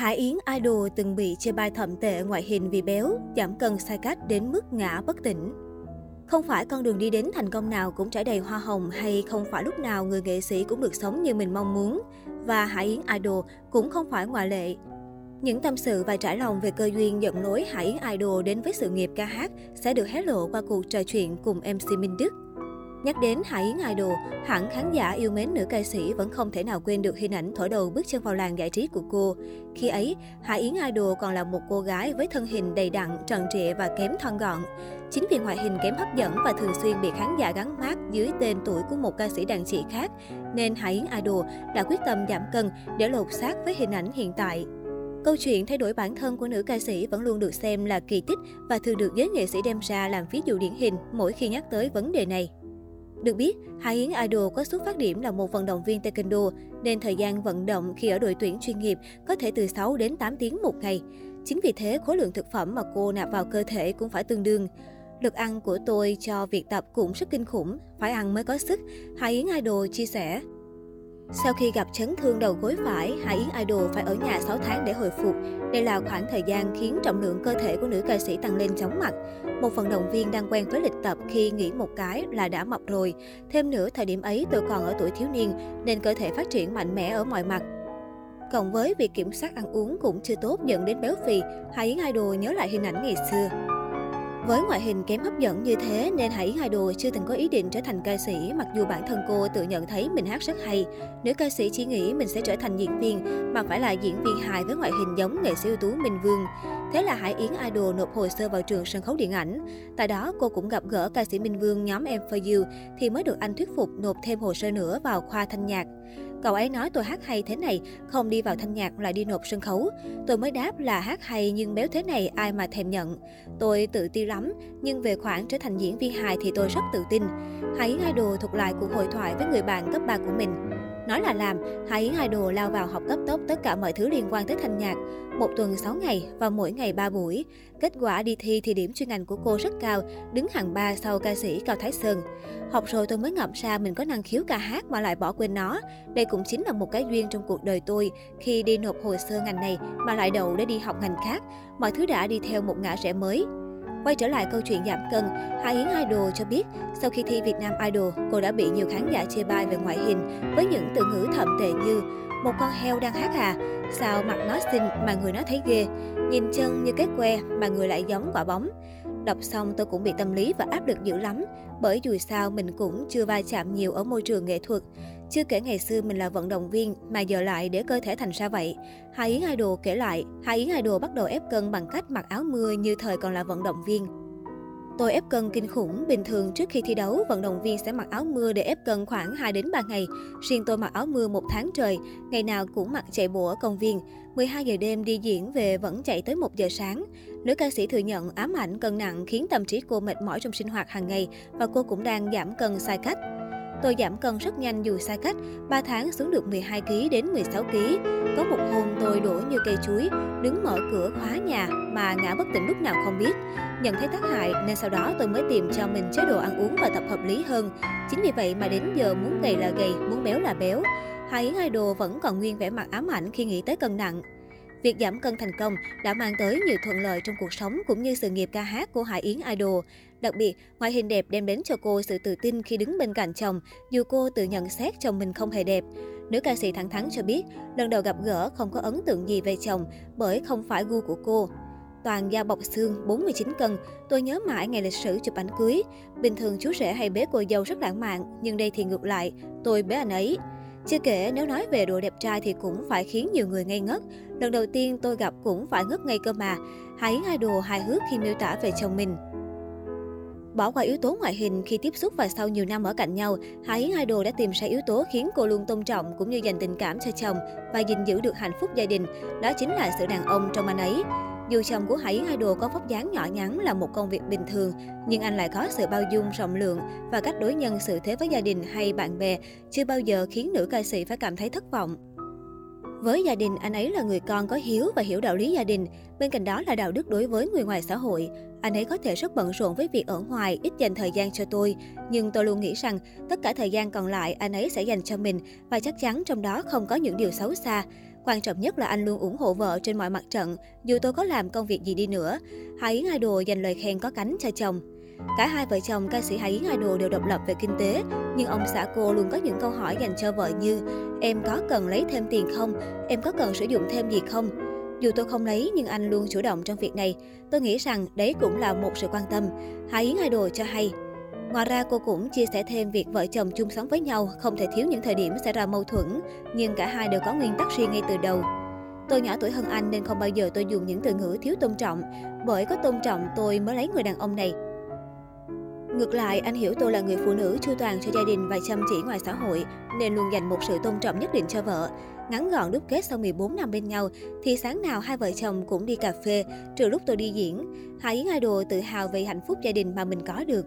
Hải Yến Idol từng bị chê bai thậm tệ ngoại hình vì béo, giảm cân sai cách đến mức ngã bất tỉnh. Không phải con đường đi đến thành công nào cũng trải đầy hoa hồng hay không phải lúc nào người nghệ sĩ cũng được sống như mình mong muốn. Và Hải Yến Idol cũng không phải ngoại lệ. Những tâm sự và trải lòng về cơ duyên dẫn lối Hải Yến Idol đến với sự nghiệp ca hát sẽ được hé lộ qua cuộc trò chuyện cùng MC Minh Đức. Nhắc đến Hải Yến Idol, hẳn khán giả yêu mến nữ ca sĩ vẫn không thể nào quên được hình ảnh thổi đầu bước chân vào làng giải trí của cô. Khi ấy, Hải Yến Idol còn là một cô gái với thân hình đầy đặn, tròn trịa và kém thon gọn. Chính vì ngoại hình kém hấp dẫn và thường xuyên bị khán giả gắn mát dưới tên tuổi của một ca sĩ đàn chị khác, nên Hải Yến Idol đã quyết tâm giảm cân để lột xác với hình ảnh hiện tại. Câu chuyện thay đổi bản thân của nữ ca sĩ vẫn luôn được xem là kỳ tích và thường được giới nghệ sĩ đem ra làm ví dụ điển hình mỗi khi nhắc tới vấn đề này. Được biết, Hải Yến Idol có xuất phát điểm là một vận động viên taekwondo, nên thời gian vận động khi ở đội tuyển chuyên nghiệp có thể từ 6 đến 8 tiếng một ngày. Chính vì thế, khối lượng thực phẩm mà cô nạp vào cơ thể cũng phải tương đương. Lực ăn của tôi cho việc tập cũng rất kinh khủng, phải ăn mới có sức, Hải Yến Idol chia sẻ. Sau khi gặp chấn thương đầu gối phải, Hải Yến Idol phải ở nhà 6 tháng để hồi phục. Đây là khoảng thời gian khiến trọng lượng cơ thể của nữ ca sĩ tăng lên chóng mặt. Một vận động viên đang quen với lịch tập khi nghỉ một cái là đã mập rồi. Thêm nữa, thời điểm ấy tôi còn ở tuổi thiếu niên nên cơ thể phát triển mạnh mẽ ở mọi mặt. Cộng với việc kiểm soát ăn uống cũng chưa tốt dẫn đến béo phì, Hải Yến Idol nhớ lại hình ảnh ngày xưa. Với ngoại hình kém hấp dẫn như thế nên Hải Yến Idol chưa từng có ý định trở thành ca sĩ, mặc dù bản thân cô tự nhận thấy mình hát rất hay. Nữ ca sĩ chỉ nghĩ mình sẽ trở thành diễn viên, mà phải là diễn viên hài với ngoại hình giống nghệ sĩ ưu tú Minh Vương. Thế là Hải Yến Idol nộp hồ sơ vào trường sân khấu điện ảnh. Tại đó cô cũng gặp gỡ ca sĩ Minh Vương nhóm Em For You thì mới được anh thuyết phục nộp thêm hồ sơ nữa vào khoa thanh nhạc. Cậu ấy nói tôi hát hay thế này, không đi vào thanh nhạc lại đi nộp sân khấu. Tôi mới đáp là hát hay nhưng béo thế này ai mà thèm nhận. Tôi tự ti lắm, nhưng về khoản trở thành diễn viên hài thì tôi rất tự tin. hải yến idol thuộc lại cuộc hội thoại với người bạn cấp 3 của mình. Nói là làm, Hà Yến Idol lao vào học cấp tốc tất cả mọi thứ liên quan tới thanh nhạc. Một tuần 6 ngày và mỗi ngày 3 buổi. Kết quả đi thi thì điểm chuyên ngành của cô rất cao, đứng hàng 3 sau ca sĩ Cao Thái Sơn. Học rồi tôi mới ngậm ra mình có năng khiếu ca hát mà lại bỏ quên nó. Đây cũng chính là một cái duyên trong cuộc đời tôi khi đi nộp hồ sơ ngành này mà lại đậu để đi học ngành khác. Mọi thứ đã đi theo một ngã rẽ mới. Quay trở lại câu chuyện giảm cân, Hà Yến Idol cho biết, sau khi thi Việt Nam Idol, cô đã bị nhiều khán giả chê bai về ngoại hình với những từ ngữ thậm tệ như một con heo đang hát à, sao mặt nó xinh mà người nó thấy ghê, nhìn chân như cái que mà người lại giống quả bóng. Đọc xong tôi cũng bị tâm lý và áp lực dữ lắm, bởi dù sao mình cũng chưa va chạm nhiều ở môi trường nghệ thuật. Chưa kể ngày xưa mình là vận động viên mà giờ lại để cơ thể thành ra vậy. Hà Yến Idol kể lại, Hà Yến Idol bắt đầu ép cân bằng cách mặc áo mưa như thời còn là vận động viên. Tôi ép cân kinh khủng, bình thường trước khi thi đấu, vận động viên sẽ mặc áo mưa để ép cân khoảng 2 đến 3 ngày. Riêng tôi mặc áo mưa một tháng trời, ngày nào cũng mặc chạy bộ ở công viên. 12 giờ đêm đi diễn về vẫn chạy tới 1 giờ sáng. Nữ ca sĩ thừa nhận ám ảnh cân nặng khiến tâm trí cô mệt mỏi trong sinh hoạt hàng ngày và cô cũng đang giảm cân sai cách. Tôi giảm cân rất nhanh dù sai cách, 3 tháng xuống được 12 kg đến 16 kg. Có một hôm tôi đổ như cây chuối, đứng mở cửa khóa nhà mà ngã bất tỉnh lúc nào không biết. Nhận thấy tác hại nên sau đó tôi mới tìm cho mình chế độ ăn uống và tập hợp lý hơn. Chính vì vậy mà đến giờ muốn gầy là gầy, muốn béo là béo. Hai Yến Idol vẫn còn nguyên vẻ mặt ám ảnh khi nghĩ tới cân nặng. Việc giảm cân thành công đã mang tới nhiều thuận lợi trong cuộc sống cũng như sự nghiệp ca hát của Hải Yến Idol. Đặc biệt, ngoại hình đẹp đem đến cho cô sự tự tin khi đứng bên cạnh chồng, dù cô tự nhận xét chồng mình không hề đẹp. Nữ ca sĩ thẳng thắn cho biết, lần đầu gặp gỡ không có ấn tượng gì về chồng bởi không phải gu của cô. Toàn da bọc xương, 49 cân, tôi nhớ mãi ngày lịch sử chụp ảnh cưới. Bình thường chú rể hay bế cô dâu rất lãng mạn, nhưng đây thì ngược lại, tôi bế anh ấy. Chưa kể nếu nói về độ đẹp trai thì cũng phải khiến nhiều người ngây ngất. Lần đầu tiên tôi gặp cũng phải ngất ngây cơ mà. Hãy idol hài hước khi miêu tả về chồng mình. Bỏ qua yếu tố ngoại hình khi tiếp xúc và sau nhiều năm ở cạnh nhau, Hà Yến Idol đã tìm ra yếu tố khiến cô luôn tôn trọng cũng như dành tình cảm cho chồng và gìn giữ được hạnh phúc gia đình. Đó chính là sự đàn ông trong anh ấy. Dù chồng của Hải Yến Idol có vóc dáng nhỏ nhắn là một công việc bình thường, nhưng anh lại có sự bao dung, rộng lượng và cách đối nhân xử thế với gia đình hay bạn bè chưa bao giờ khiến nữ ca sĩ phải cảm thấy thất vọng. Với gia đình, anh ấy là người con có hiếu và hiểu đạo lý gia đình. Bên cạnh đó là đạo đức đối với người ngoài xã hội. Anh ấy có thể rất bận rộn với việc ở ngoài, ít dành thời gian cho tôi. Nhưng tôi luôn nghĩ rằng tất cả thời gian còn lại anh ấy sẽ dành cho mình và chắc chắn trong đó không có những điều xấu xa. Quan trọng nhất là anh luôn ủng hộ vợ trên mọi mặt trận, dù tôi có làm công việc gì đi nữa. Hà Yến Idol dành lời khen có cánh cho chồng. Cả hai vợ chồng ca sĩ Hà Yến Idol đều độc lập về kinh tế, nhưng ông xã cô luôn có những câu hỏi dành cho vợ như Em có cần lấy thêm tiền không? Em có cần sử dụng thêm gì không? Dù tôi không lấy nhưng anh luôn chủ động trong việc này. Tôi nghĩ rằng đấy cũng là một sự quan tâm. Hà Yến Idol cho hay. Ngoài ra, cô cũng chia sẻ thêm việc vợ chồng chung sống với nhau không thể thiếu những thời điểm xảy ra mâu thuẫn, nhưng cả hai đều có nguyên tắc riêng ngay từ đầu. Tôi nhỏ tuổi hơn anh nên không bao giờ tôi dùng những từ ngữ thiếu tôn trọng, bởi có tôn trọng tôi mới lấy người đàn ông này. Ngược lại, anh hiểu tôi là người phụ nữ chu toàn cho gia đình và chăm chỉ ngoài xã hội, nên luôn dành một sự tôn trọng nhất định cho vợ. Ngắn gọn đúc kết sau 14 năm bên nhau, thì sáng nào hai vợ chồng cũng đi cà phê, trừ lúc tôi đi diễn. Hải Yến Idol tự hào về hạnh phúc gia đình mà mình có được.